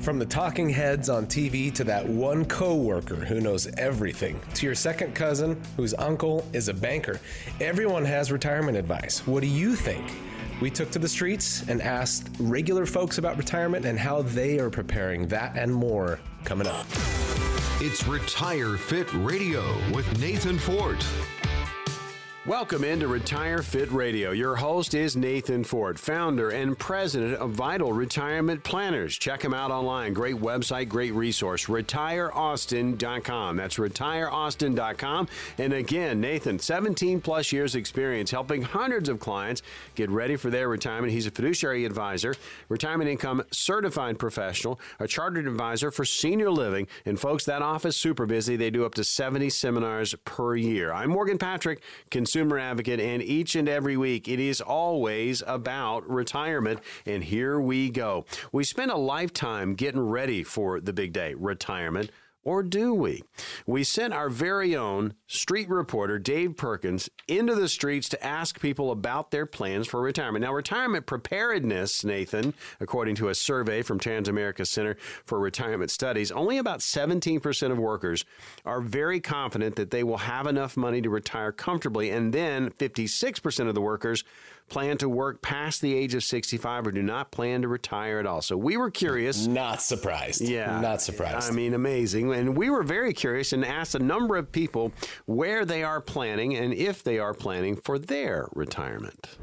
From the talking heads on TV to that one coworker who knows everything, to your second cousin whose uncle is a banker, everyone has retirement advice. What do you think? We took to the streets and asked regular folks about retirement and how they are preparing. That and more coming up. It's Retire Fit Radio with Nathan Fort. Welcome into Retire Fit Radio. Your host is Nathan Fort, founder and president of Vital Retirement Planners. Check him out online. Great website, great resource. RetireAustin.com. That's RetireAustin.com. And again, Nathan, 17 plus years experience helping hundreds of clients get ready for their retirement. He's a fiduciary advisor, retirement income certified professional, a chartered advisor for senior living. And folks, that office super busy. They do up to 70 seminars per year. I'm Morgan Patrick, consumer consumer advocate, and each and every week it is always about retirement. And here we go. We spend a lifetime getting ready for the big day, retirement. Or do we? We sent our very own street reporter, Dave Perkins, into the streets to ask people about their plans for retirement. Now, retirement preparedness, Nathan, according to a survey from Transamerica Center for Retirement Studies, only about 17% of workers are very confident that they will have enough money to retire comfortably. And then 56% of the workers plan to work past the age of 65 or do not plan to retire at all. So we were curious. Not surprised. Yeah. Not surprised. I mean, amazing. And we were very curious and asked a number of people where they are planning and if they are planning for their retirement.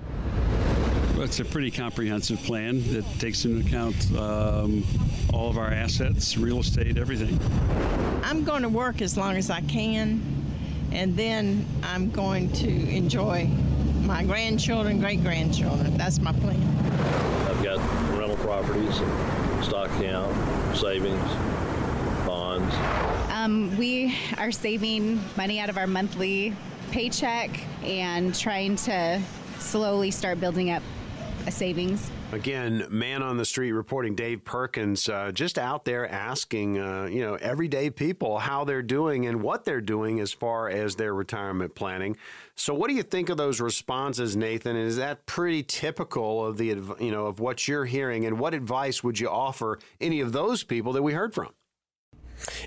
Well, it's a pretty comprehensive plan that takes into account um, all of our assets, real estate, everything. I'm going to work as long as I can, and then I'm going to enjoy my grandchildren, great grandchildren. That's my plan. I've got rental properties, stock account, savings, bonds. Um, we are saving money out of our monthly paycheck and trying to slowly start building up a savings. Again, man on the street reporting, Dave Perkins, uh, just out there asking, uh, you know, everyday people how they're doing and what they're doing as far as their retirement planning. So, what do you think of those responses, Nathan? Is that pretty typical of the, you know, of what you're hearing? And what advice would you offer any of those people that we heard from?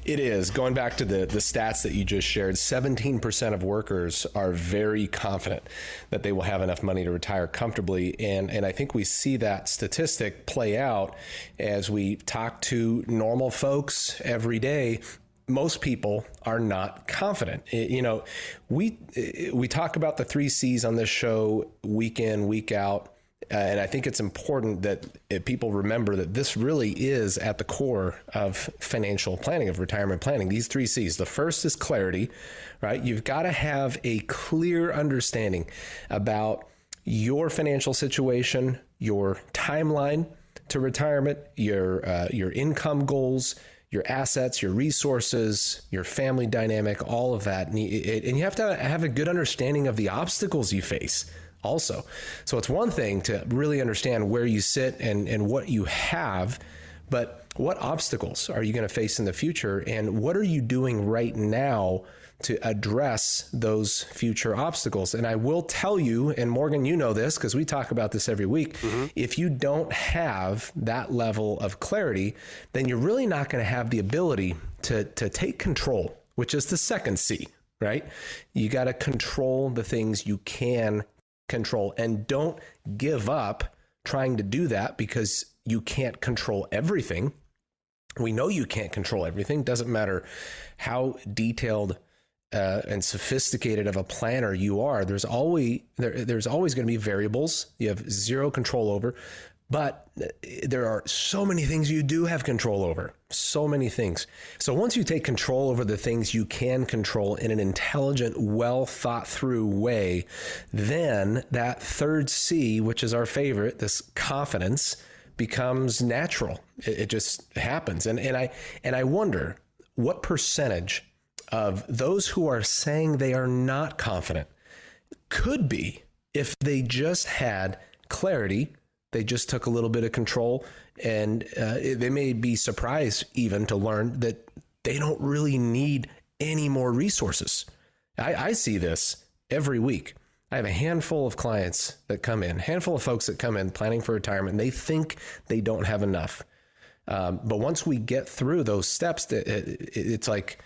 It is. Going back to the, the stats that you just shared, 17% of workers are very confident that they will have enough money to retire comfortably. And, and I think we see that statistic play out as we talk to normal folks every day most people are not confident. You know, we we talk about the three C's on this show week in, week out. Uh, and I think it's important that people remember that this really is at the core of financial planning, of retirement planning. These three C's. The first is clarity, right? You've got to have a clear understanding about your financial situation, your timeline to retirement, your uh, your income goals, your assets, your resources, your family dynamic, all of that. And you have to have a good understanding of the obstacles you face also. So it's one thing to really understand where you sit and, and what you have, but what obstacles are you going to face in the future? And what are you doing right now to address those future obstacles? And I will tell you, and Morgan, you know this because we talk about this every week. Mm-hmm. If you don't have that level of clarity, then you're really not going to have the ability to, to take control, which is the second C, right? You got to control the things you can control and don't give up trying to do that because you can't control everything. We know you can't control everything. Doesn't matter how detailed uh, and sophisticated of a planner you are. There's always there, there's always going to be variables you have zero control over. But there are so many things you do have control over. So many things. So once you take control over the things you can control in an intelligent, well thought through way, then that third C, which is our favorite, this confidence, becomes natural. It, it just happens. And, and I and I wonder what percentage of those who are saying they are not confident could be if they just had clarity they just took a little bit of control, and uh, they may be surprised even to learn that they don't really need any more resources. I, I see this every week. I have a handful of clients that come in, handful of folks that come in planning for retirement, they think they don't have enough. Um, but once we get through those steps, it, it, it's like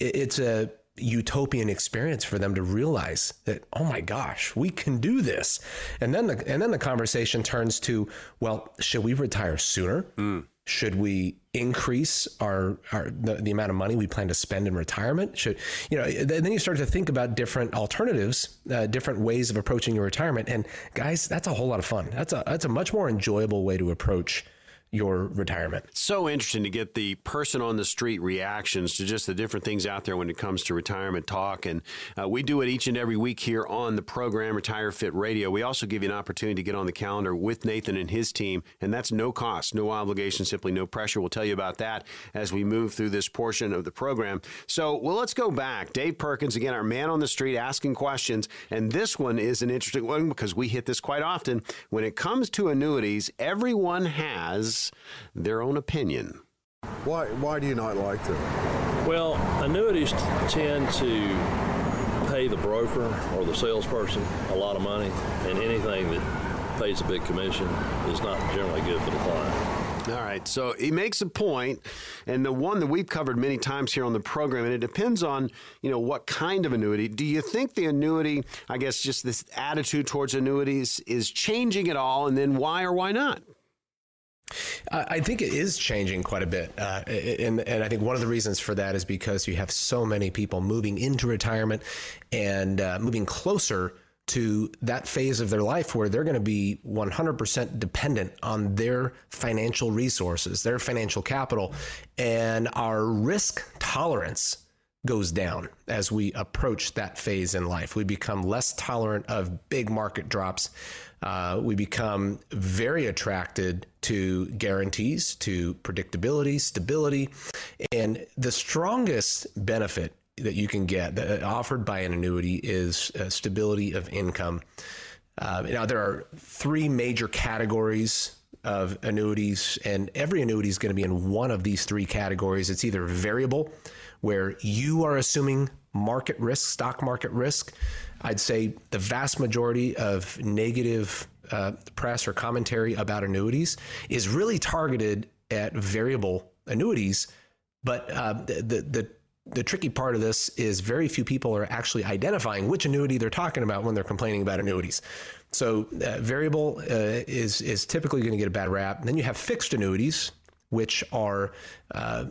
it, it's a utopian experience for them to realize that oh my gosh we can do this. And then the and then the conversation turns to well should we retire sooner? Mm. should we increase our, our the, the, amount of money we plan to spend in retirement? Should you know then you start to think about different alternatives uh, different ways of approaching your retirement. And guys that's a whole lot of fun. That's a that's a much more enjoyable way to approach your retirement. So interesting to get the person on the street reactions to just the different things out there when it comes to retirement talk. And uh, we do it each and every week here on the program, Retire Fit Radio. We also give you an opportunity to get on the calendar with Nathan and his team, and that's no cost, no obligation, simply no pressure. We'll tell you about that as we move through this portion of the program. So, well, let's go back. Dave Perkins, again, our man on the street asking questions. And this one is an interesting one because we hit this quite often. When it comes to annuities, everyone has their own opinion. Why, why do you not like them? Well, annuities tend to pay the broker or the salesperson a lot of money, and anything that pays a big commission is not generally good for the client. All right. So he makes a point, and the one that we've covered many times here on the program, and it depends on you know what kind of annuity. Do you think the annuity, I guess, just this attitude towards annuities is changing at all, and then why or why not? I think it is changing quite a bit, uh, and, and I think one of the reasons for that is because you have so many people moving into retirement and uh, moving closer to that phase of their life where they're going to be 100% dependent on their financial resources, their financial capital, and our risk tolerance goes down as we approach that phase in life. We become less tolerant of big market drops uh, we become very attracted to guarantees, to predictability, stability. And the strongest benefit that you can get that, offered by an annuity is uh, stability of income. Uh, now, there are three major categories of annuities, and every annuity is going to be in one of these three categories. It's either variable, where you are assuming market risk, stock market risk. I'd say the vast majority of negative uh, press or commentary about annuities is really targeted at variable annuities. But uh, the, the, the tricky part of this is very few people are actually identifying which annuity they're talking about when they're complaining about annuities. So uh, variable uh, is is typically going to get a bad rap. And then you have fixed annuities, which are uh,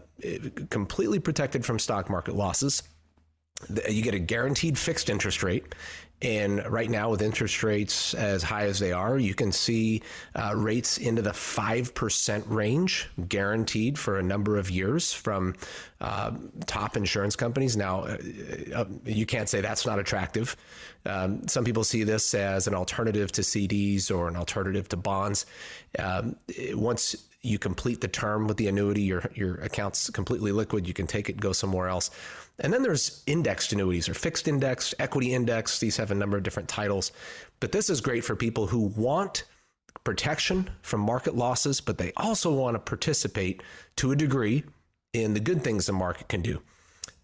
completely protected from stock market losses you get a guaranteed fixed interest rate. And right now, with interest rates as high as they are, you can see uh, rates into the 5% range, guaranteed for a number of years from uh, top insurance companies. Now, uh, uh you can't say that's not attractive. Um, some people see this as an alternative to CDs or an alternative to bonds. Um, once you complete the term with the annuity, your, your account's completely liquid, you can take it, go somewhere else. And then there's indexed annuities or fixed index, equity index. These have a number of different titles. But this is great for people who want protection from market losses, but they also want to participate to a degree in the good things the market can do.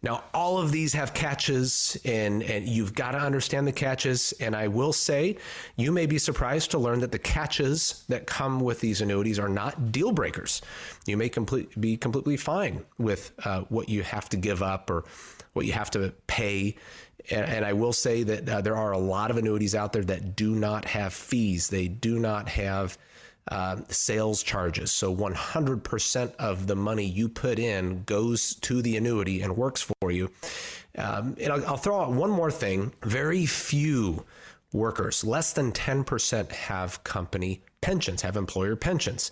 Now, all of these have catches, and, and you've got to understand the catches. And I will say, you may be surprised to learn that the catches that come with these annuities are not deal breakers. You may complete, be completely fine with uh, what you have to give up or what you have to pay. And, and I will say that uh, there are a lot of annuities out there that do not have fees, they do not have uh, sales charges. So 100% of the money you put in goes to the annuity and works for you. Um, and I'll, I'll throw out one more thing. Very few workers, less than 10% have company pensions, have employer pensions.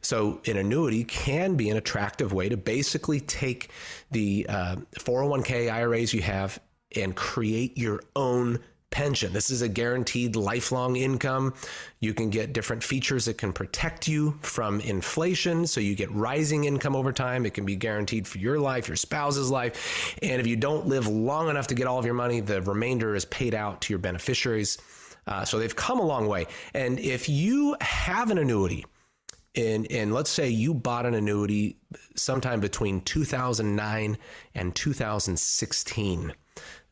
So an annuity can be an attractive way to basically take the uh, 401k IRAs you have and create your own pension. This is a guaranteed lifelong income. You can get different features that can protect you from inflation. So you get rising income over time. It can be guaranteed for your life, your spouse's life. And if you don't live long enough to get all of your money, the remainder is paid out to your beneficiaries. Uh, so they've come a long way. And if you have an annuity, and, and let's say you bought an annuity sometime between 2009 and 2016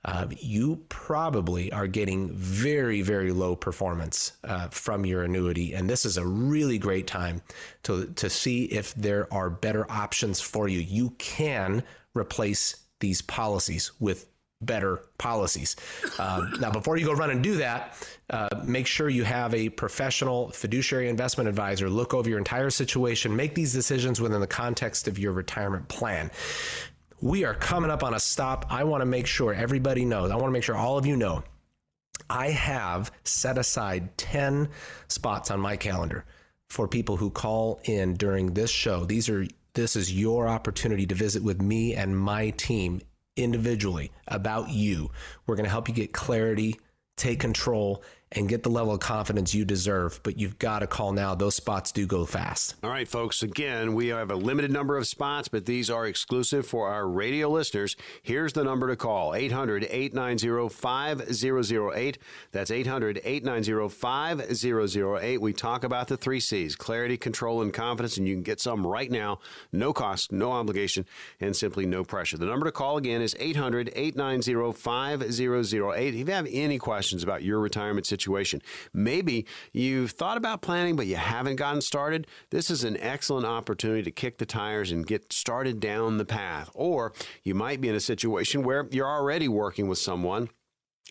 uh, you probably are getting very, very low performance uh, from your annuity. And this is a really great time to, to see if there are better options for you. You can replace these policies with better policies. Uh, now, before you go run and do that, uh, make sure you have a professional fiduciary investment advisor look over your entire situation, make these decisions within the context of your retirement plan. We are coming up on a stop. I want to make sure everybody knows, I want to make sure all of you know. I have set aside 10 spots on my calendar for people who call in during this show. These are this is your opportunity to visit with me and my team individually about you. We're going to help you get clarity, take control, and get the level of confidence you deserve. But you've got to call now. Those spots do go fast. All right, folks. Again, we have a limited number of spots, but these are exclusive for our radio listeners. Here's the number to call 800 890 5008. That's 800 890 5008. We talk about the three C's clarity, control, and confidence, and you can get some right now. No cost, no obligation, and simply no pressure. The number to call again is 800 890 5008. If you have any questions about your retirement situation, situation. Maybe you've thought about planning, but you haven't gotten started. This is an excellent opportunity to kick the tires and get started down the path. Or you might be in a situation where you're already working with someone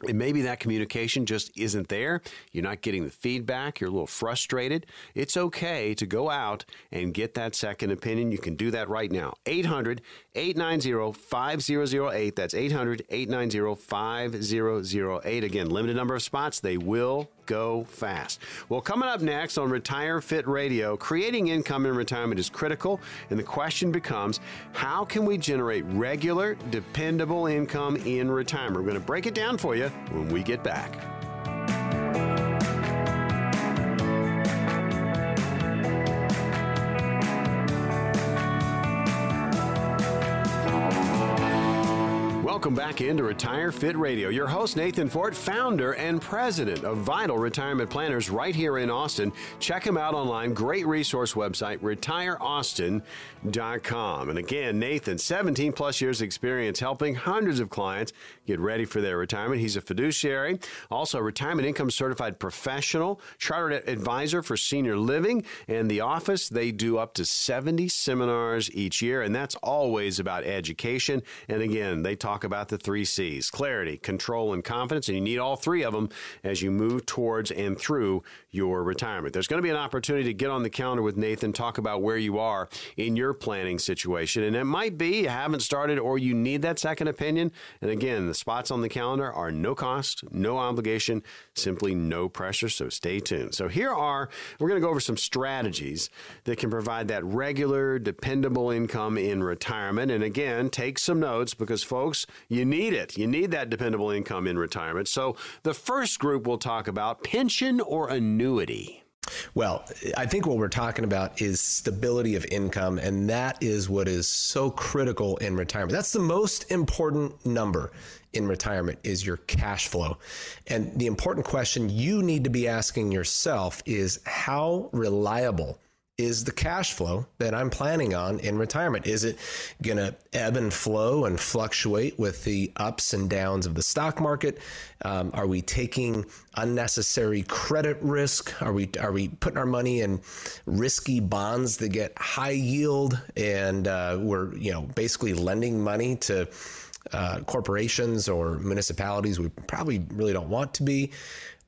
and maybe that communication just isn't there. You're not getting the feedback. You're a little frustrated. It's okay to go out and get that second opinion. You can do that right now. 800 890 5008. That's 800 890 5008. Again, limited number of spots. They will go fast. Well, coming up next on Retire Fit Radio, creating income in retirement is critical, and the question becomes how can we generate regular, dependable income in retirement? We're going to break it down for you when we get back. Welcome back into Retire Fit Radio. Your host, Nathan Fort, founder and president of Vital Retirement Planners right here in Austin. Check him out online. Great resource website, retireaustin.com. And again, Nathan, 17 plus years experience helping hundreds of clients get ready for their retirement. He's a fiduciary, also a retirement income certified professional, chartered advisor for senior living, and the office. They do up to 70 seminars each year, and that's always about education. And again, they talk about the three C's clarity, control, and confidence. And you need all three of them as you move towards and through your retirement. There's going to be an opportunity to get on the calendar with Nathan, talk about where you are in your planning situation. And it might be you haven't started or you need that second opinion. And again, the spots on the calendar are no cost, no obligation, simply no pressure. So stay tuned. So here are, we're going to go over some strategies that can provide that regular, dependable income in retirement. And again, take some notes because, folks, you need it. You need that dependable income in retirement. So the first group we'll talk about pension or annuity. Well, I think what we're talking about is stability of income, and that is what is so critical in retirement. That's the most important number in retirement is your cash flow. And the important question you need to be asking yourself is how reliable is the cash flow that I'm planning on in retirement? Is it going to ebb and flow and fluctuate with the ups and downs of the stock market? Um, are we taking unnecessary credit risk? Are we are we putting our money in risky bonds that get high yield and uh, we're you know basically lending money to uh, corporations or municipalities we probably really don't want to be?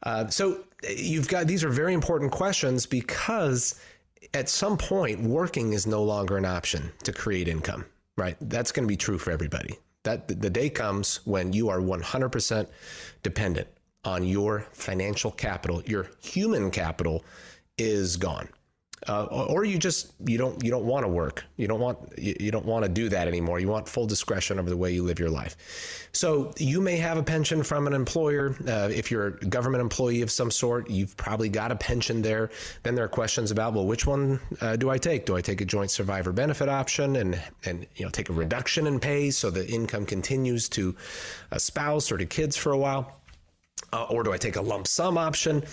Uh, so you've got these are very important questions because at some point, working is no longer an option to create income, right? That's going to be true for everybody. That the day comes when you are 100% dependent on your financial capital, your human capital is gone uh, or you just you don't you don't want to work. You don't want you, you don't want to do that anymore. You want full discretion over the way you live your life. So you may have a pension from an employer. Uh, if you're a government employee of some sort you've probably got a pension there. Then there are questions about well which one uh, do i take? Do i take a joint survivor benefit option and and you know take a reduction in pay so the income continues to a spouse or to kids for a while uh, or do I take a lump sum option?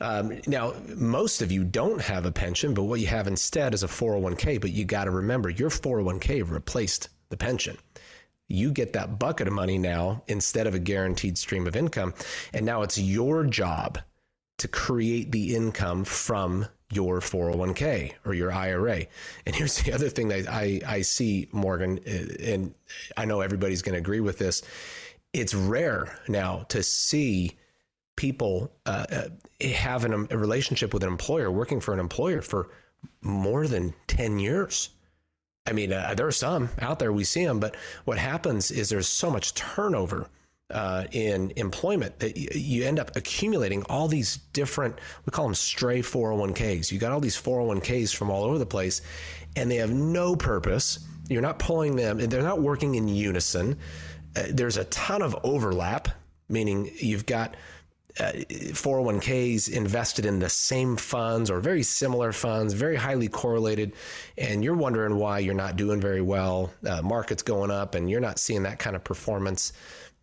Um, now, most of you don't have a pension, but what you have instead is a 401k. But you got to remember, your 401k replaced the pension. You get that bucket of money now instead of a guaranteed stream of income. And now it's your job to create the income from your 401k or your IRA. And here's the other thing that I, I see, Morgan, and I know everybody's going to agree with this. It's rare now to see people uh, uh have an, a relationship with an employer, working for an employer for more than 10 years. I mean, uh, there are some out there, we see them, but what happens is there's so much turnover uh, in employment that you end up accumulating all these different, we call them stray 401ks. You got all these 401ks from all over the place, and they have no purpose. You're not pulling them, they're not working in unison. Uh, there's a ton of overlap, meaning you've got uh, 401ks invested in the same funds or very similar funds, very highly correlated, and you're wondering why you're not doing very well. Uh, market's going up, and you're not seeing that kind of performance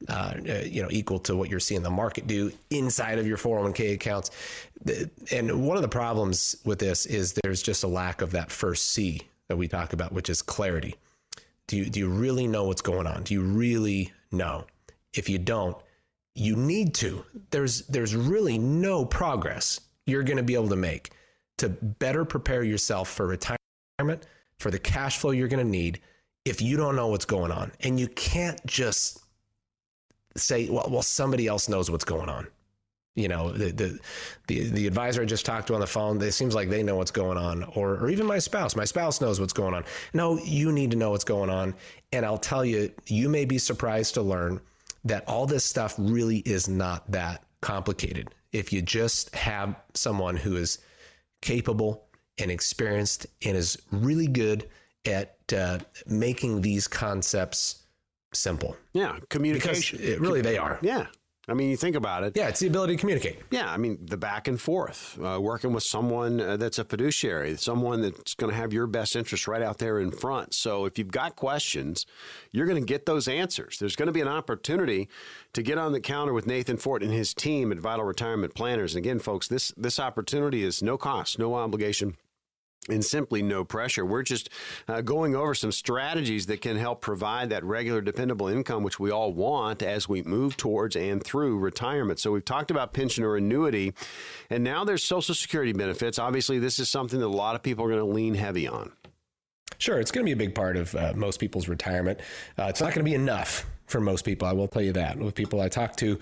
uh, uh, you know, equal to what you're seeing the market do inside of your 401k accounts. And one of the problems with this is there's just a lack of that first C that we talk about, which is clarity. Do you, do you really know what's going on? Do you really know? If you don't, you need to. There's there's really no progress you're going to be able to make to better prepare yourself for retirement, for the cash flow you're going to need if you don't know what's going on. And you can't just say, well, well, somebody else knows what's going on. You know, the, the, the, the advisor I just talked to on the phone, it seems like they know what's going on. Or, or even my spouse, my spouse knows what's going on. No, you need to know what's going on. And I'll tell you, you may be surprised to learn that all this stuff really is not that complicated. If you just have someone who is capable and experienced and is really good at uh, making these concepts simple. Yeah, communication. It, really, they are. Yeah. I mean, you think about it. Yeah, it's the ability to communicate. Yeah, I mean, the back and forth, uh, working with someone uh, that's a fiduciary, someone that's going to have your best interest right out there in front. So if you've got questions, you're going to get those answers. There's going to be an opportunity to get on the counter with Nathan Fort and his team at Vital Retirement Planners. And again, folks, this this opportunity is no cost, no obligation and simply no pressure. We're just uh, going over some strategies that can help provide that regular, dependable income, which we all want as we move towards and through retirement. So we've talked about pension or annuity, and now there's Social Security benefits. Obviously, this is something that a lot of people are going to lean heavy on. Sure, it's going to be a big part of uh, most people's retirement. Uh, it's not going to be enough for most people. I will tell you that. With people I talk to,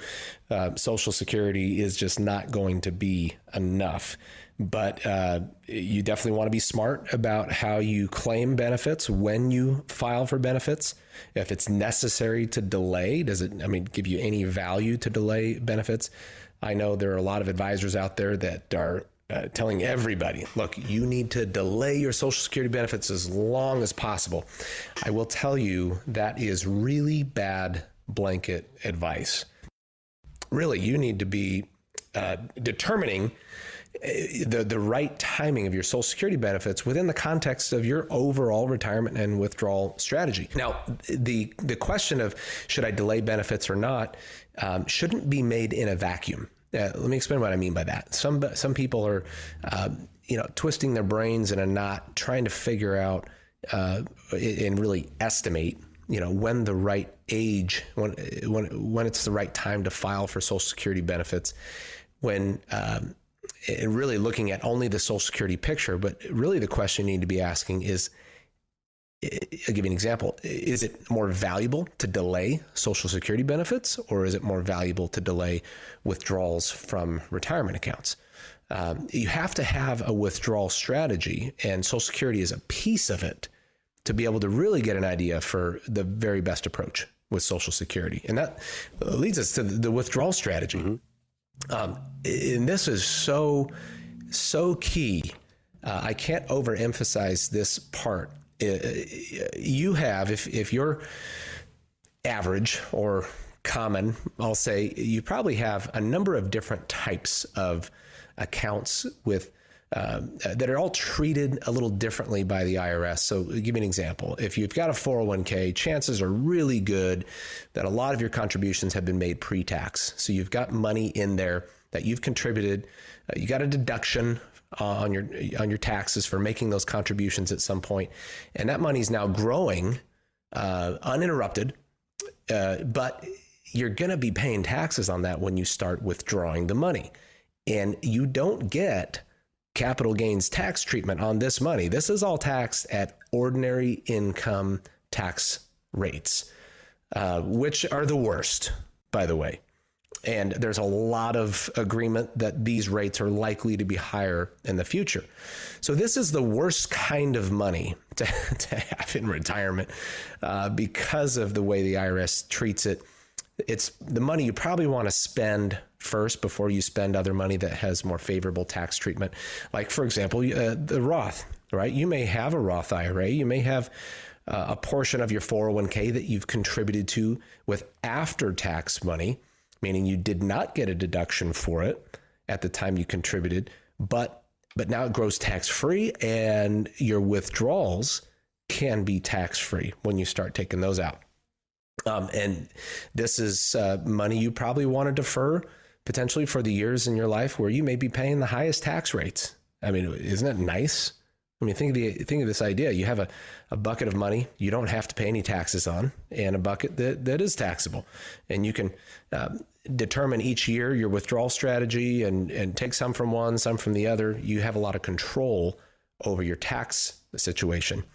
uh, Social Security is just not going to be enough but uh, you definitely want to be smart about how you claim benefits when you file for benefits. If it's necessary to delay, does it, I mean, give you any value to delay benefits? I know there are a lot of advisors out there that are uh, telling everybody, look, you need to delay your Social Security benefits as long as possible. I will tell you that is really bad blanket advice. Really, you need to be uh, determining the the right timing of your Social Security benefits within the context of your overall retirement and withdrawal strategy. Now, the the question of should I delay benefits or not um, shouldn't be made in a vacuum. Uh, let me explain what I mean by that. Some some people are, uh, you know, twisting their brains in a knot, trying to figure out uh, and really estimate, you know, when the right age, when when when it's the right time to file for Social Security benefits, when um, really looking at only the Social Security picture, but really the question you need to be asking is I'll give you an example. Is it more valuable to delay Social Security benefits, or is it more valuable to delay withdrawals from retirement accounts? Um, you have to have a withdrawal strategy, and Social Security is a piece of it to be able to really get an idea for the very best approach with Social Security. And that leads us to the withdrawal strategy. Mm-hmm. Um, and this is so, so key. Uh, I can't overemphasize this part. Uh, you have, if, if you're average or common, I'll say you probably have a number of different types of accounts with uh, that are all treated a little differently by the IRS. So, give me an example. If you've got a 401k, chances are really good that a lot of your contributions have been made pre tax. So, you've got money in there that you've contributed. Uh, you got a deduction uh, on your on your taxes for making those contributions at some point, and that money is now growing uh, uninterrupted Uh, but you're going to be paying taxes on that when you start withdrawing the money. And you don't get capital gains tax treatment on this money. This is all taxed at ordinary income tax rates, uh, which are the worst, by the way. And there's a lot of agreement that these rates are likely to be higher in the future. So, this is the worst kind of money to, to have in retirement uh, because of the way the IRS treats it. It's the money you probably want to spend first before you spend other money that has more favorable tax treatment. Like, for example, uh, the Roth, right? You may have a Roth IRA, you may have uh, a portion of your 401k that you've contributed to with after tax money meaning you did not get a deduction for it at the time you contributed, but but now it grows tax free and your withdrawals can be tax free when you start taking those out. Um, and this is uh, money you probably want to defer potentially for the years in your life where you may be paying the highest tax rates. I mean, isn't it nice? I mean, think of the think of this idea. You have a, a bucket of money you don't have to pay any taxes on, and a bucket that, that is taxable, and you can um, determine each year your withdrawal strategy and and take some from one, some from the other. You have a lot of control over your tax situation,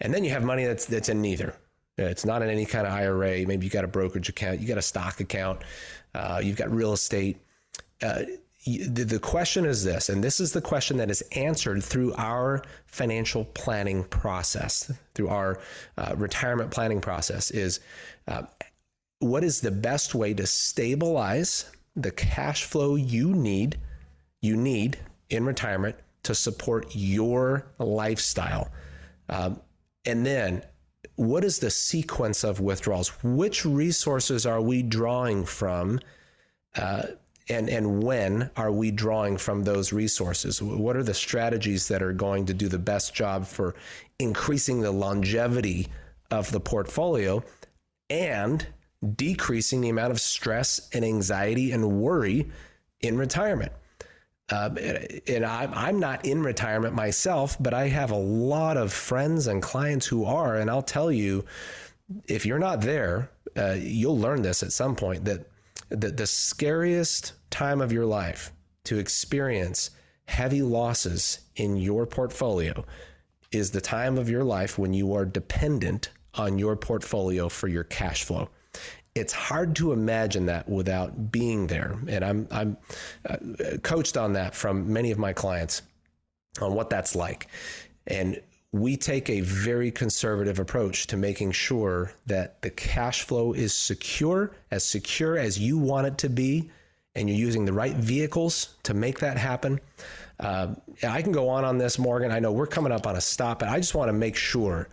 and then you have money that's that's in neither. It's not in any kind of IRA. Maybe you got a brokerage account, you got a stock account, uh, you've got real estate. Uh, the question is this, and this is the question that is answered through our financial planning process, through our uh, retirement planning process, is uh, what is the best way to stabilize the cash flow you need, you need in retirement to support your lifestyle, um, and then what is the sequence of withdrawals? Which resources are we drawing from? Uh, and and when are we drawing from those resources what are the strategies that are going to do the best job for increasing the longevity of the portfolio and decreasing the amount of stress and anxiety and worry in retirement um, and I'm, I'm not in retirement myself, but I have a lot of friends and clients who are. And I'll tell you, if you're not there, uh, you'll learn this at some point that the, the scariest time of your life to experience heavy losses in your portfolio is the time of your life when you are dependent on your portfolio for your cash flow. It's hard to imagine that without being there. And I'm, I'm uh, coached on that from many of my clients on what that's like. And we take a very conservative approach to making sure that the cash flow is secure, as secure as you want it to be, and you're using the right vehicles to make that happen. Uh, I can go on on this, Morgan. I know we're coming up on a stop, but I just want to make sure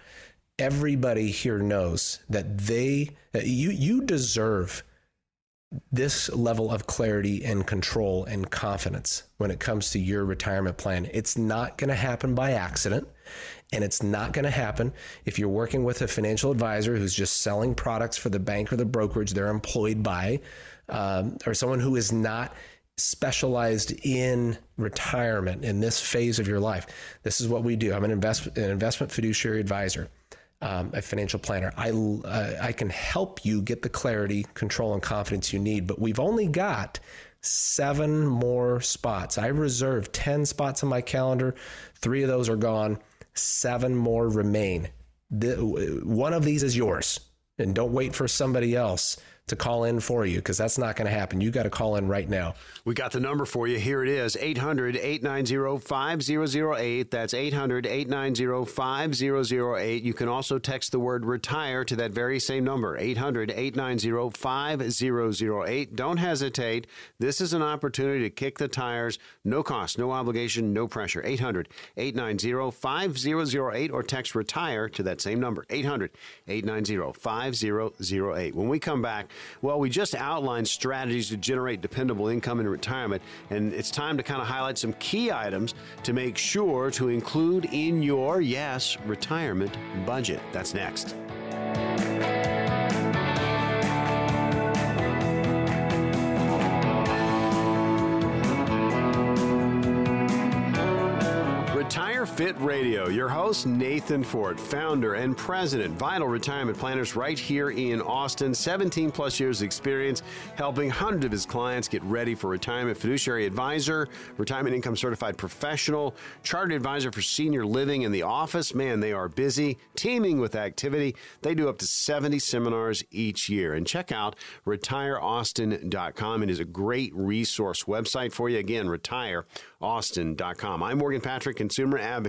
everybody here knows that they that you you deserve this level of clarity and control and confidence when it comes to your retirement plan. It's not going to happen by accident. And it's not going to happen if you're working with a financial advisor who's just selling products for the bank or the brokerage they're employed by, um, or someone who is not specialized in retirement in this phase of your life. This is what we do. I'm an, invest, an investment fiduciary advisor. Um, a financial planner. I uh, I can help you get the clarity, control, and confidence you need. But we've only got seven more spots. I reserved ten spots on my calendar. Three of those are gone seven more remain. The, one of these is yours. And don't wait for somebody else to call in for you because that's not going to happen. You got to call in right now. We got the number for you. Here it is 800 890 5008. That's 800 890 5008. You can also text the word retire to that very same number 800 890 5008. Don't hesitate. This is an opportunity to kick the tires. No cost, no obligation, no pressure. 800 890 5008 or text retire to that same number 800 890 5008. When we come back, well, we just outlined strategies to generate dependable income in retirement, and it's time to kind of highlight some key items to make sure to include in your, yes, retirement budget. That's next. Fit Radio. Your host, Nathan Fort, founder and president, Vital Retirement Planners, right here in Austin. 17 plus years experience helping hundreds of his clients get ready for retirement. Fiduciary advisor, retirement income certified professional, chartered advisor for senior living in the office. Man, they are busy, teeming with activity. They do up to 70 seminars each year. And check out retireaustin.com. It is a great resource website for you. Again, retireaustin.com. I'm Morgan Patrick, consumer advocate.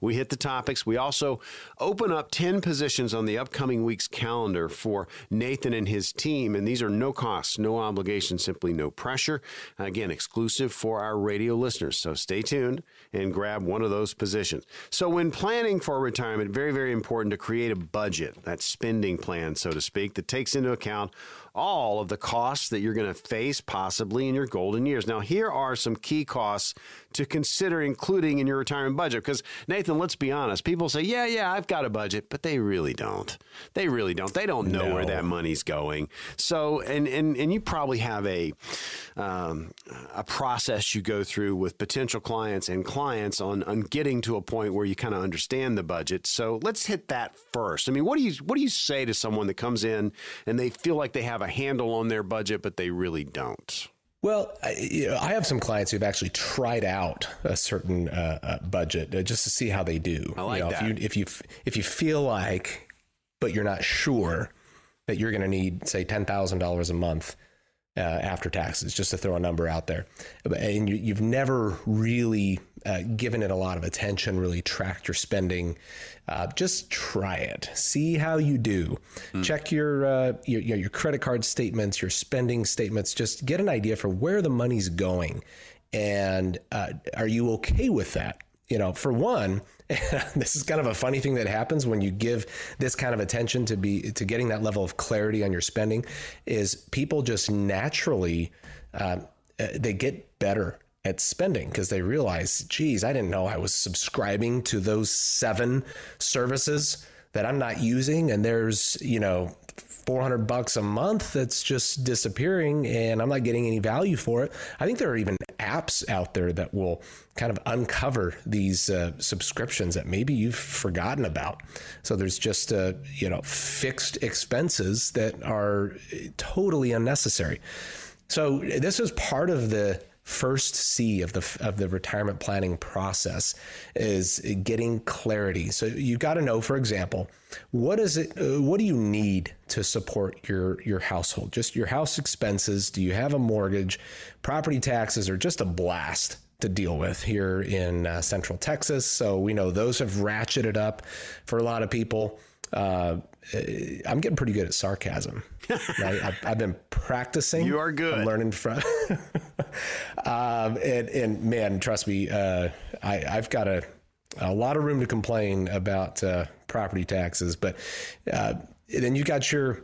We hit the topics. We also open up 10 positions on the upcoming week's calendar for Nathan and his team. And these are no costs, no obligation, simply no pressure. Again, exclusive for our radio listeners. So stay tuned and grab one of those positions. So, when planning for retirement, very, very important to create a budget, that spending plan, so to speak, that takes into account all of the costs that you're going to face possibly in your golden years. Now, here are some key costs to consider including in your retirement budget. Because, Nathan, let's be honest. People say, yeah, yeah, I've got a budget, but they really don't. They really don't. They don't know No. where that money's going. So, and, and, and you probably have a, um, a process you go through with potential clients and clients on, on getting to a point where you kind of understand the budget. So let's hit that first. I mean, what do you, what do you say to someone that comes in and they feel like they have a handle on their budget, but they really don't? Well, I, you know, I have some clients who've actually tried out a certain uh, uh, budget uh, just to see how they do. I like you know, that. If you if you if you feel like, but you're not sure that you're going to need, say, ten thousand dollars a month uh, after taxes, just to throw a number out there, and you, you've never really uh, given it a lot of attention, really tracked your spending. Uh, just try it. See how you do. Check your, uh, your your credit card statements, your spending statements. Just get an idea for where the money's going, and uh, are you okay with that? You know, for one, this is kind of a funny thing that happens when you give this kind of attention to be to getting that level of clarity on your spending. Is people just naturally uh, they get better at spending because they realize, geez, I didn't know I was subscribing to those seven services that I'm not using, and there's you know 400 bucks a month that's just disappearing and I'm not getting any value for it. I think there are even apps out there that will kind of uncover these uh, subscriptions that maybe you've forgotten about. So there's just uh, you know fixed expenses that are totally unnecessary. So this is part of the first C of the of the retirement planning process is getting clarity. So you've got to know, for example, what is it? Uh, what do you need to support your your household? Just your house expenses. Do you have a mortgage? Property taxes are just a blast to deal with here in uh, Central Texas. So we know those have ratcheted up for a lot of people. Uh, I'm getting pretty good at sarcasm. Right? I've, I've been practicing. You are good. I'm learning from. um, and, and man, trust me, uh, I, I've got a, a lot of room to complain about uh, property taxes, but uh, then you got your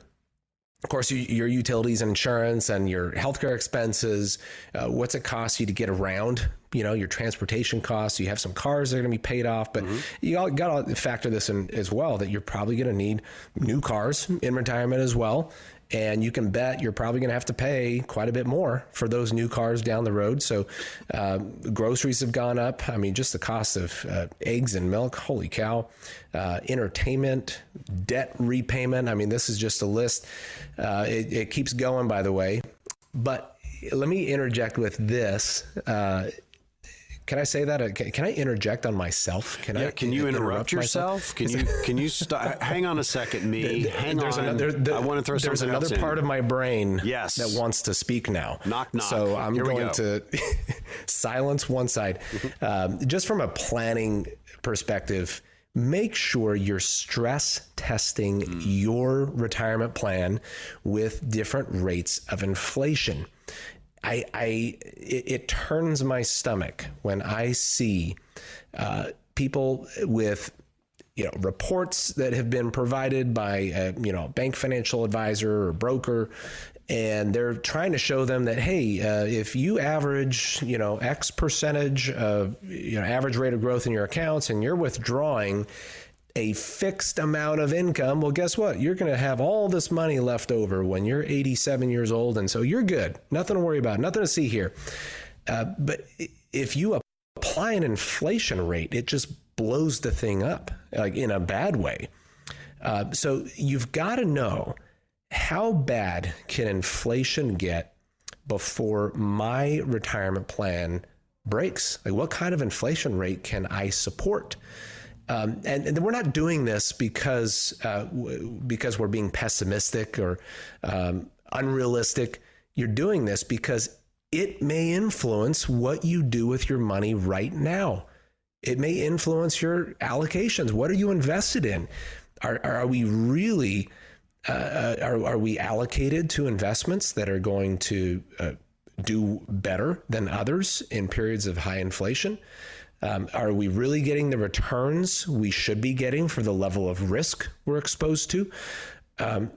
of course, your utilities and insurance and your healthcare expenses. Uh, what's it cost you to get around? You know, your transportation costs. You have some cars that are going to be paid off, but you all got to factor this in as well that you're probably going to need new cars in retirement as well. And you can bet you're probably going to have to pay quite a bit more for those new cars down the road. So, uh, groceries have gone up. I mean, just the cost of uh, eggs and milk. Holy cow! Uh, entertainment, debt repayment. I mean, this is just a list. Uh, it, it keeps going, by the way. But let me interject with this. Can I say that? Uh, Can, can I interject on myself? Can Yeah, I? can you interrupt, myself? yourself? Can you can you stop? hang on a second, me. Hang there's on. another. there- I want to throw There's something another else in. part of my brain. Yes. that wants to speak now. Knock, knock. So I'm Here going go. to silence one side. Um, just from a planning perspective, make sure you're stress testing Hmm. your retirement plan with different rates of inflation. I, I it, it turns my stomach when I see uh, people with you know reports that have been provided by a, you know bank financial advisor or broker and they're trying to show them that hey uh, if you average you know x percentage of you know average rate of growth in your accounts and you're withdrawing a fixed amount of income well guess what you're going to have all this money left over when you're 87 years old and so you're good nothing to worry about nothing to see here uh, but if you apply an inflation rate, it just blows the thing up, like in a bad way. Uh, so you've got to know how bad can inflation get before my retirement plan breaks? Like, what kind of inflation rate can I support? Um, and, and, we're not doing this because uh, w- because we're being pessimistic or um, unrealistic. You're doing this because it may influence what you do with your money right now. It may influence your allocations. What are you invested in? Are, are we really uh, uh, are, are we allocated to investments that are going to uh, do better than others in periods of high inflation? Um, are we really getting the returns we should be getting for the level of risk we're exposed to? Um,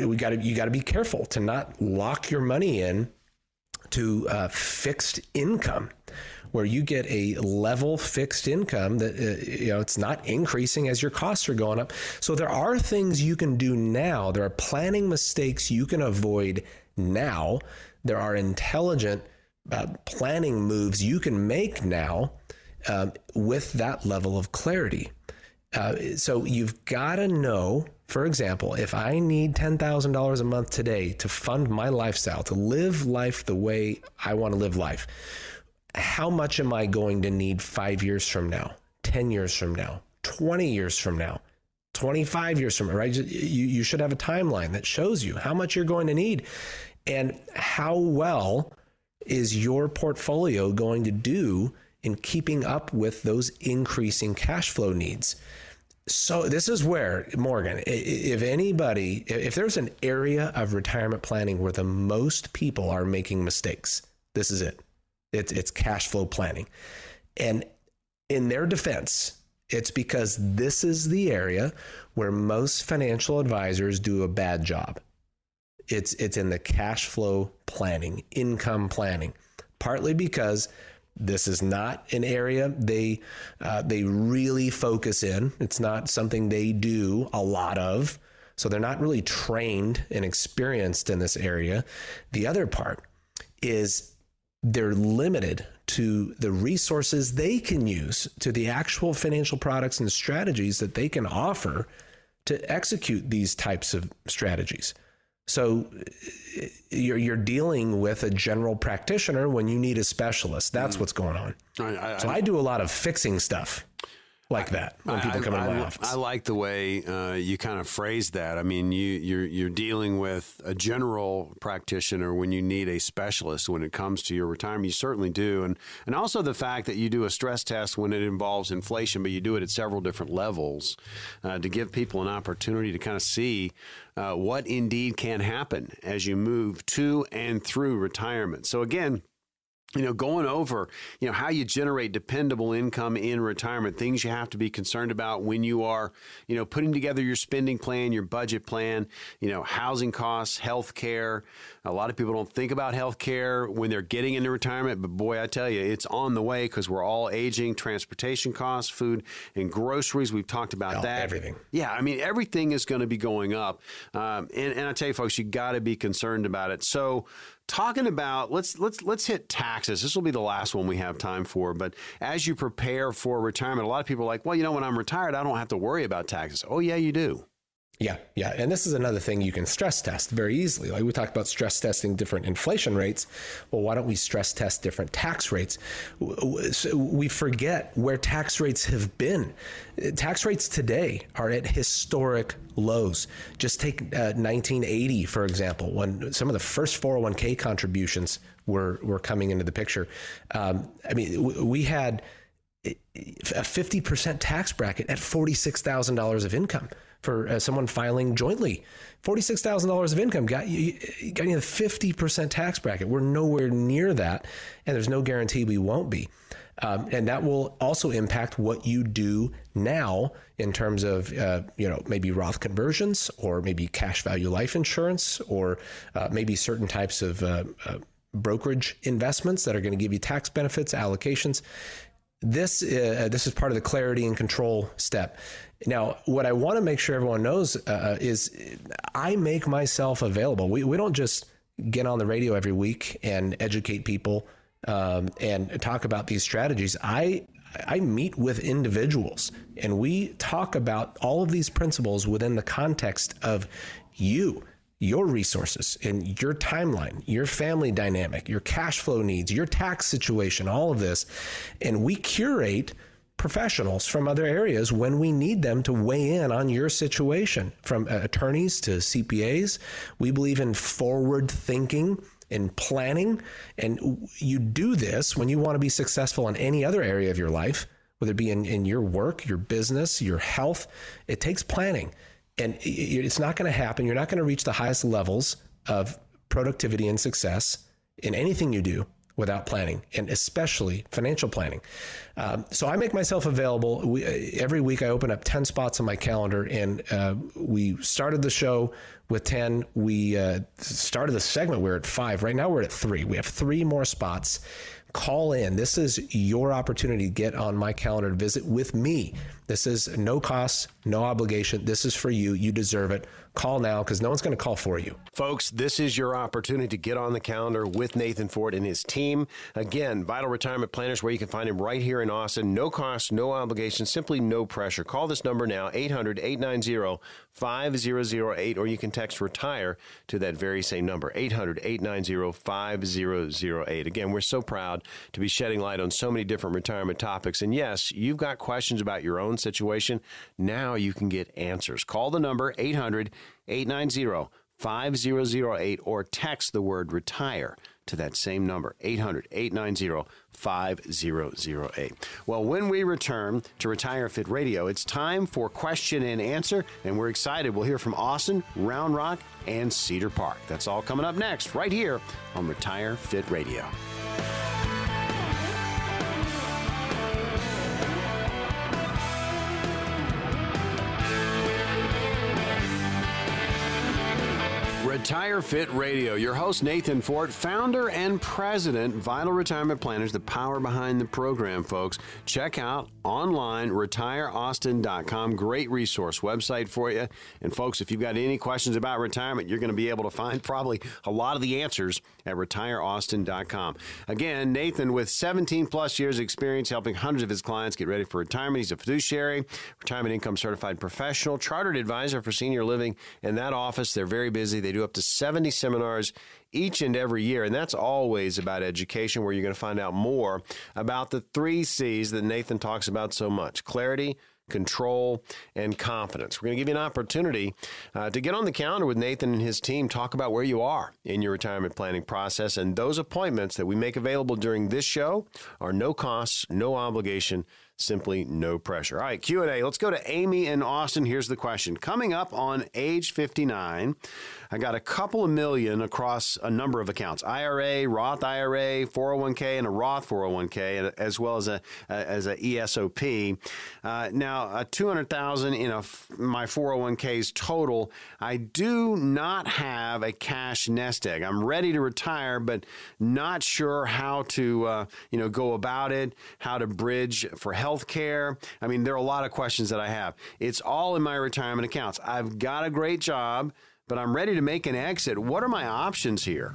we got to you got to be careful to not lock your money in to uh, fixed income where you get a level fixed income that uh, you know it's not increasing as your costs are going up. So there are things you can do now. There are planning mistakes you can avoid now. There are intelligent uh, planning moves you can make now um, with that level of clarity. Uh, so you've got to know, for example, if I need $10,000 a month today to fund my lifestyle, to live life the way I want to live life, how much am I going to need five years from now, 10 years from now, 20 years from now, 25 years from now, right? You, you should have a timeline that shows you how much you're going to need and how well is your portfolio going to do in keeping up with those increasing cash flow needs. So this is where Morgan, if anybody, if there's an area of retirement planning where the most people are making mistakes, this is it. It's it's cash flow planning. And in their defense, it's because this is the area where most financial advisors do a bad job. It's it's in the cash flow planning, income planning, partly because this is not an area they uh, they really focus in. It's not something they do a lot of, so they're not really trained and experienced in this area. The other part is they're limited to the resources they can use to the actual financial products and strategies that they can offer to execute these types of strategies. So you're you're dealing with a general practitioner when you need a specialist. That's mm. what's going on. I, I, so I do a lot of fixing stuff like that when people I, come into my office. I like the way uh, you kind of phrase that. I mean, you, you're you're dealing with a general practitioner when you need a specialist when it comes to your retirement. You certainly do, and and also the fact that you do a stress test when it involves inflation, but you do it at several different levels uh, to give people an opportunity to kind of see uh, what indeed can happen as you move to and through retirement. So again you know, going over, you know, how you generate dependable income in retirement, things you have to be concerned about when you are, you know, putting together your spending plan, your budget plan, you know, housing costs, health care. A lot of people don't think about health care when they're getting into retirement, but boy, I tell you, it's on the way because we're all aging, transportation costs, food and groceries. We've talked about oh, that. Everything. Yeah. I mean, everything is going to be going up. Um, and, and I tell you, folks, you got to be concerned about it. So, talking about let's let's let's hit taxes. This will be the last one we have time for. But as you prepare for retirement, a lot of people are like, well, you know, when I'm retired, I don't have to worry about taxes. Oh yeah, you do. Yeah, yeah. And this is another thing you can stress test very easily. Like we talked about stress testing different inflation rates. Well, why don't we stress test different tax rates? We forget where tax rates have been. Tax rates today are at historic lows. Just take uh, 1980, for example, when some of the first 401k contributions were, were coming into the picture. Um, I mean, we had a 50% tax bracket at $46,000 of income for uh, someone filing jointly. $46,000 of income got you, got you the 50% tax bracket. We're nowhere near that, and there's no guarantee we won't be. Um, and that will also impact what you do now in terms of uh, you know maybe Roth conversions or maybe cash value life insurance or uh, maybe certain types of uh, uh brokerage investments that are going to give you tax benefits allocations this uh, this is part of the clarity and control step. Now, what I want to make sure everyone knows uh, is I make myself available. We we don't just get on the radio every week and educate people um, and talk about these strategies, I I meet with individuals and we talk about all of these principles within the context of you, your resources and your timeline, your family dynamic, your cash flow needs, your tax situation, all of this. And we curate professionals from other areas when we need them to weigh in on your situation, from uh, attorneys to CPAs. We believe in forward thinking and planning. And you do this when you want to be successful in any other area of your life, whether it be in, in your work, your business, your health. It takes planning. And it's not going to happen. You're not going to reach the highest levels of productivity and success in anything you do without planning and especially financial planning. Um, so I make myself available. We, uh, every week I open up 10 spots on my calendar and uh, we started the show with 10. We uh, started the segment, we we're at five. Right now we're at three. We have three more spots. Call in. This is your opportunity to get on my calendar to visit with me. This is no cost, no obligation. This is for you. You deserve it. Call now because no one's going to call for you. Folks, this is your opportunity to get on the calendar with Nathan Fort and his team. Again, Vital Retirement Planners, where you can find him right here in Austin. No cost, no obligation, simply no pressure. Call this number now, 800 890 5008, or you can text retire to that very same number, 800 890 5008. Again, we're so proud to be shedding light on so many different retirement topics. And yes, you've got questions about your own situation. Now you can get answers. Call the number, 800 890 5008 or text the word retire to that same number 800 890 5008. Well, when we return to Retire Fit Radio, it's time for question and answer, and we're excited. We'll hear from Austin, Round Rock, and Cedar Park. That's all coming up next, right here on Retire Fit Radio. Retire Fit Radio. Your host, Nathan Fort, founder and president, Vital Retirement Planners, the power behind the program, folks. Check out online, retireaustin.com. Great resource website for you. And, folks, if you've got any questions about retirement, you're going to be able to find probably a lot of the answers at retireaustin.com. Again, Nathan, with 17 plus years experience helping hundreds of his clients get ready for retirement, he's a fiduciary, retirement income certified professional, chartered advisor for senior living. In that office, they're very busy. They do up to 70 seminars each and every year. And that's always about education, where you're going to find out more about the three C's that Nathan talks about so much clarity, control, and confidence. We're going to give you an opportunity uh, to get on the calendar with Nathan and his team, talk about where you are in your retirement planning process. And those appointments that we make available during this show are no costs, no obligation simply no pressure. All right, Q&A. Let's go to Amy in Austin. Here's the question. Coming up on age 59, I got a couple of million across a number of accounts: IRA, Roth IRA, 401k, and a Roth 401k, as well as a, as a ESOP. Uh, now, a 200,000 in a my 401ks total. I do not have a cash nest egg. I'm ready to retire, but not sure how to uh, you know go about it, how to bridge for health care. I mean, there are a lot of questions that I have. It's all in my retirement accounts. I've got a great job but I'm ready to make an exit. What are my options here?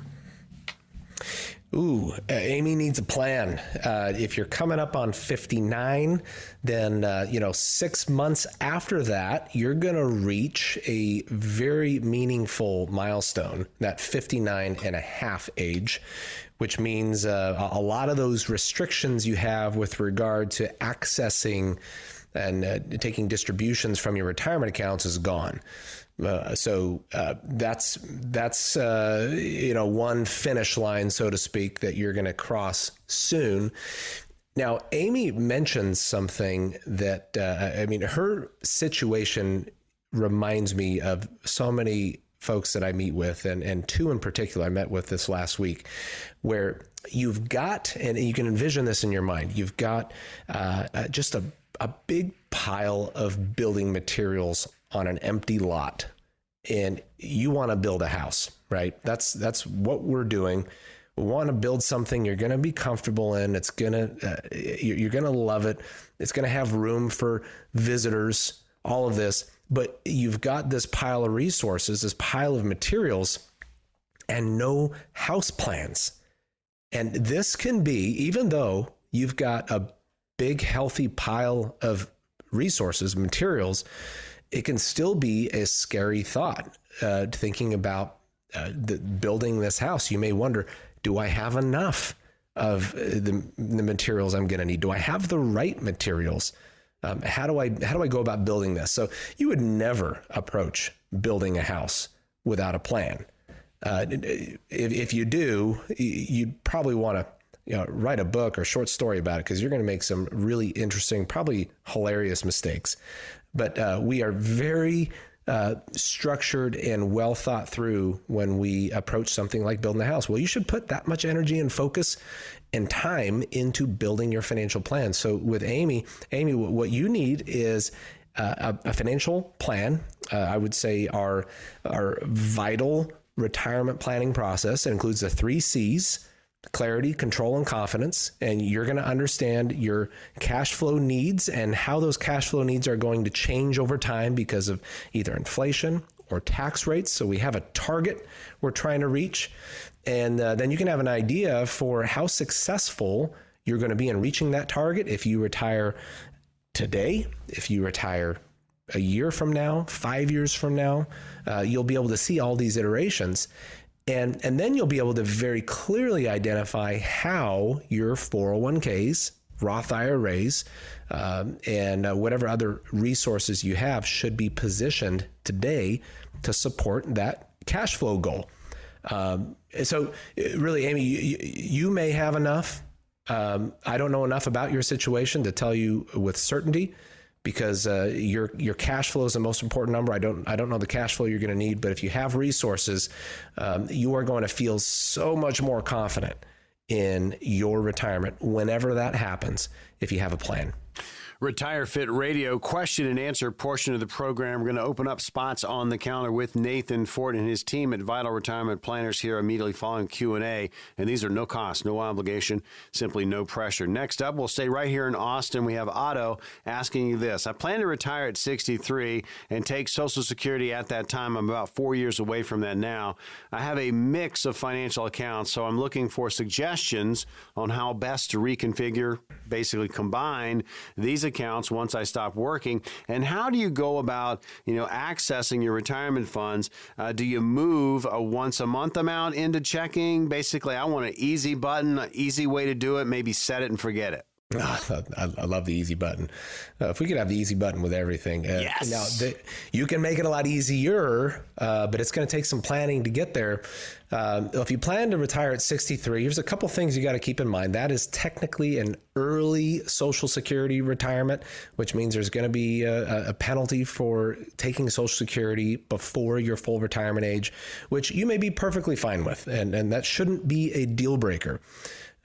Ooh, Amy needs a plan. Uh, if you're coming up on 59, then, uh, you know, six months after that, you're going to reach a very meaningful milestone, that 59 and a half age, which means uh, a lot of those restrictions you have with regard to accessing and uh, taking distributions from your retirement accounts is gone. Uh, so uh, that's that's uh, you know one finish line, so to speak, that you're going to cross soon. Now, Amy mentions something that uh, I mean, her situation reminds me of so many folks that I meet with, and and two in particular I met with this last week, where you've got and you can envision this in your mind. You've got uh, just a a big pile of building materials on an empty lot and you want to build a house, right? That's that's what we're doing. We want to build something you're going to be comfortable in. It's going to uh, you're going to love it. It's going to have room for visitors, all of this. But you've got this pile of resources, this pile of materials and no house plans. And this can be, even though you've got a big, healthy pile of resources, materials, it can still be a scary thought. Uh, thinking about uh, the, building this house, you may wonder, do I have enough of uh, the, the materials I'm going to need? Do I have the right materials? Um, how do I how do I go about building this? So you would never approach building a house without a plan. Uh, if, if you do, you'd probably want to you know, write a book or short story about it because you're going to make some really interesting, probably hilarious mistakes. But uh, we are very uh, structured and well thought through when we approach something like building a house. Well, you should put that much energy and focus and time into building your financial plan. So with Amy, Amy, what you need is uh, a, a, financial plan. Uh, I would say our our vital retirement planning process. It includes the three C's clarity, control, and confidence. And you're going to understand your cash flow needs and how those cash flow needs are going to change over time because of either inflation or tax rates. So we have a target we're trying to reach. And uh, then you can have an idea for how successful you're going to be in reaching that target if you retire today, if you retire a year from now, five years from now. Uh, you'll be able to see all these iterations and, and then you'll be able to very clearly identify how your 401ks, Roth IRAs, um, and uh, whatever other resources you have should be positioned today to support that cash flow goal. Um, so, really, Amy, you, you may have enough. Um, I don't know enough about your situation to tell you with certainty because uh, your your cash flow is the most important number. I don't I don't know the cash flow you're going to need, but if you have resources, um, you are going to feel so much more confident in your retirement whenever that happens if you have a plan. Retire Fit Radio question and answer portion of the program. We're going to open up spots on the counter with Nathan Fort and his team at Vital Retirement Planners here immediately following Q&A. And these are no cost, no obligation, simply no pressure. Next up, we'll stay right here in Austin. We have Otto asking you this. I plan to retire at 63 and take Social Security at that time. I'm about four years away from that now. I have a mix of financial accounts, so I'm looking for suggestions on how best to reconfigure, basically combine these accounts once I stop working? And how do you go about, you know, accessing your retirement funds? Uh, do you move a once a month amount into checking? Basically, I want an easy button, an easy way to do it. Maybe set it and forget it. I, I, love the easy button. Uh, if we could have the easy button with everything, uh, yes. Now the, you can make it a lot easier, uh, but it's going to take some planning to get there. Um, if you plan to retire at 63, here's a couple things you got to keep in mind. That is technically an early Social Security retirement, which means there's going to be a, a penalty for taking Social Security before your full retirement age, which you may be perfectly fine with, and and that shouldn't be a deal breaker.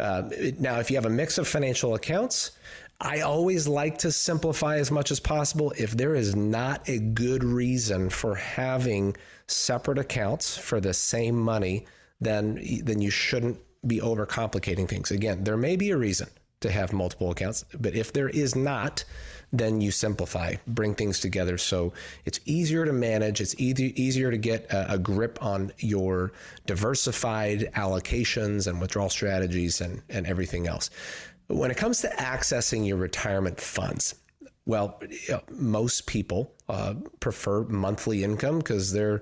Uh, now, if you have a mix of financial accounts, I always like to simplify as much as possible. If there is not a good reason for having separate accounts for the same money, then then you shouldn't be overcomplicating things. Again, there may be a reason to have multiple accounts, but if there is not, then you simplify, bring things together so it's easier to manage. It's easier to get a, a grip on your diversified allocations and withdrawal strategies and, and everything else. When it comes to accessing your retirement funds, well, most people uh, prefer monthly income because their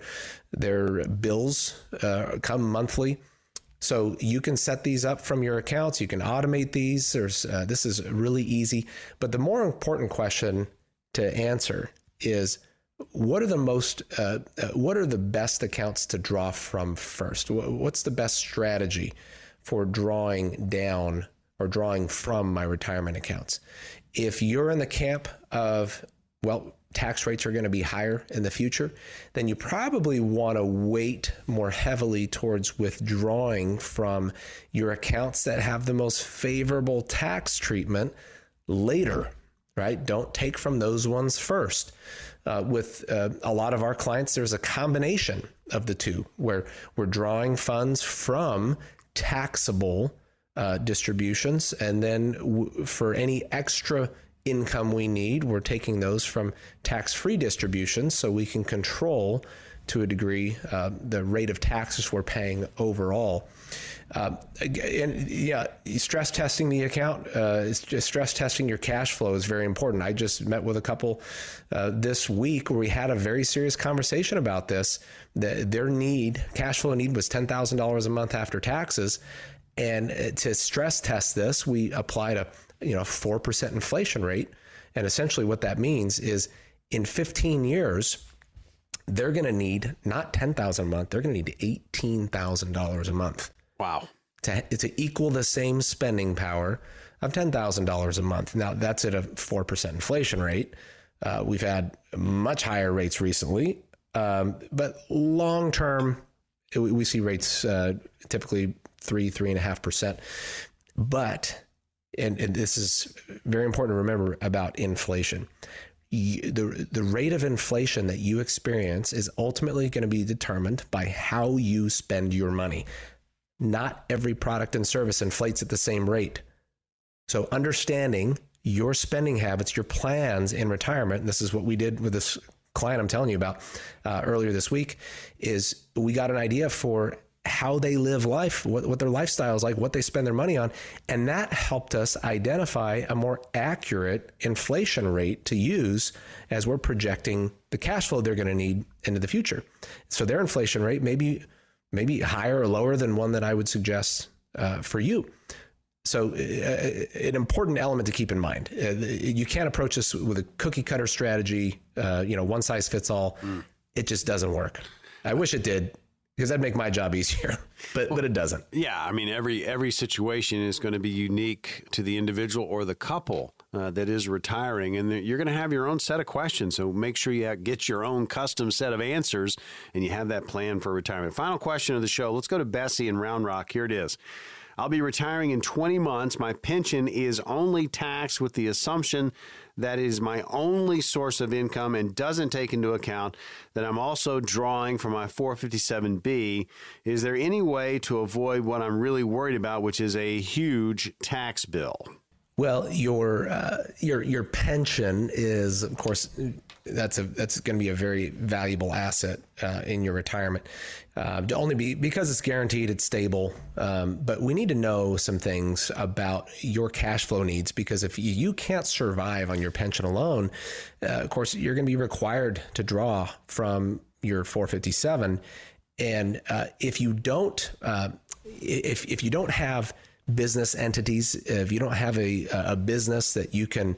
their bills uh, come monthly. So you can set these up from your accounts. You can automate these. There's uh, this is really easy. But the more important question to answer is what are the most uh, uh, what are the best accounts to draw from first? What's the best strategy for drawing down or drawing from my retirement accounts? If you're in the camp of well, tax rates are going to be higher in the future, then you probably want to weight more heavily towards withdrawing from your accounts that have the most favorable tax treatment later, right? Don't take from those ones first. Uh, with uh, a lot of our clients, there's a combination of the two where we're drawing funds from taxable uh, distributions, and then w- for any extra income we need, we're taking those from tax free distributions so we can control to a degree uh, the rate of taxes we're paying overall. Uh, and yeah, stress testing the account, uh, stress testing your cash flow is very important. I just met with a couple uh, this week where we had a very serious conversation about this. The, their need, cash flow need, was ten thousand dollars a month after taxes, and uh, to stress test this, we applied a you know four percent inflation rate, and essentially what that means is in 15 years they're going to need not 10,000 a month, they're going to need $18,000 a month. Wow. To, to equal the same spending power of $10,000 a month. Now, that's at a 4% inflation rate. Uh, we've had much higher rates recently, um, but long term, we see rates uh, typically three, three and a half percent. But, and, and this is very important to remember about inflation the the rate of inflation that you experience is ultimately going to be determined by how you spend your money. Not every product and service inflates at the same rate. So understanding your spending habits, your plans in retirement, and this is what we did with this client I'm telling you about uh, earlier this week, is we got an idea for how they live life, what, what their lifestyle is like, what they spend their money on. And that helped us identify a more accurate inflation rate to use as we're projecting the cash flow they're going to need into the future. So their inflation rate may be maybe higher or lower than one that I would suggest uh, for you. So, uh, an important element to keep in mind: uh, you can't approach this with a cookie cutter strategy. Uh, you know, one size fits all. Mm. It just doesn't work. I wish it did because that'd make my job easier, but but it doesn't. Yeah, I mean every every situation is going to be unique to the individual or the couple. Uh, that is retiring, and you're going to have your own set of questions. So make sure you get your own custom set of answers, and you have that plan for retirement. Final question of the show. Let's go to Bessie in Round Rock. Here it is. I'll be retiring in 20 months. My pension is only taxed with the assumption that is my only source of income and doesn't take into account that I'm also drawing from my 457B. Is there any way to avoid what I'm really worried about, which is a huge tax bill? Well, your uh, your your pension is, of course, that's a that's going to be a very valuable asset uh, in your retirement. Uh, only be because it's guaranteed, it's stable. Um, but we need to know some things about your cash flow needs because if you, can't survive on your pension alone, uh, of course, you're going to be required to draw from your 457. And uh, if you don't, uh, if if you don't have business entities, if you don't have a, a business that you can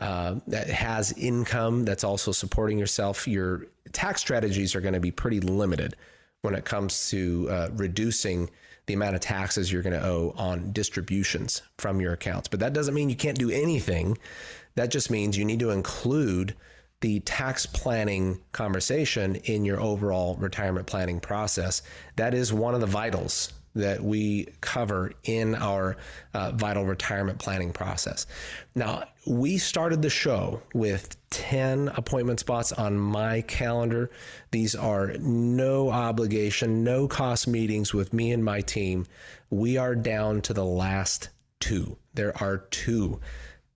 uh, that has income that's also supporting yourself, your tax strategies are going to be pretty limited when it comes to uh, reducing the amount of taxes you're going to owe on distributions from your accounts. But that doesn't mean you can't do anything. That just means you need to include the tax planning conversation in your overall retirement planning process. That is one of the vitals that we cover in our uh, vital retirement planning process. Now, we started the show with 10 appointment spots on my calendar. These are no obligation, no cost meetings with me and my team. We are down to the last two. There are two.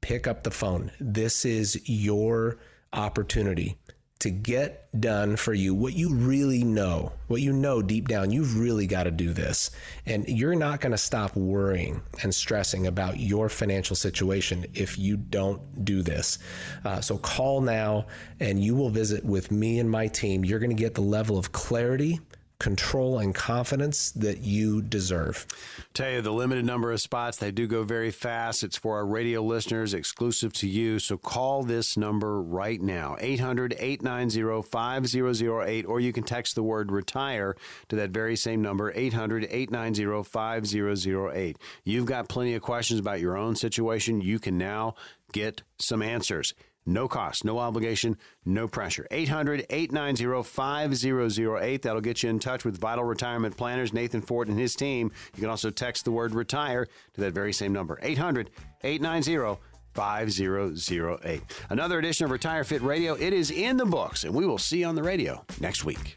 Pick up the phone. This is your opportunity to get done for you what you really know, what you know deep down, you've really got to do this. And you're not going to stop worrying and stressing about your financial situation if you don't do this. Uh, so call now and you will visit with me and my team. You're going to get the level of clarity control and confidence that you deserve. Tell you the limited number of spots, they do go very fast. It's for our radio listeners, exclusive to you. So call this number right now 800 890 5008, or you can text the word retire to that very same number 800 890 5008. You've got plenty of questions about your own situation. You can now get some answers. No cost, no obligation, no pressure. 800 890 5008. That'll get you in touch with Vital Retirement Planners, Nathan Fort and his team. You can also text the word retire to that very same number 800 890 5008. Another edition of Retire Fit Radio. It is in the books, and we will see you on the radio next week.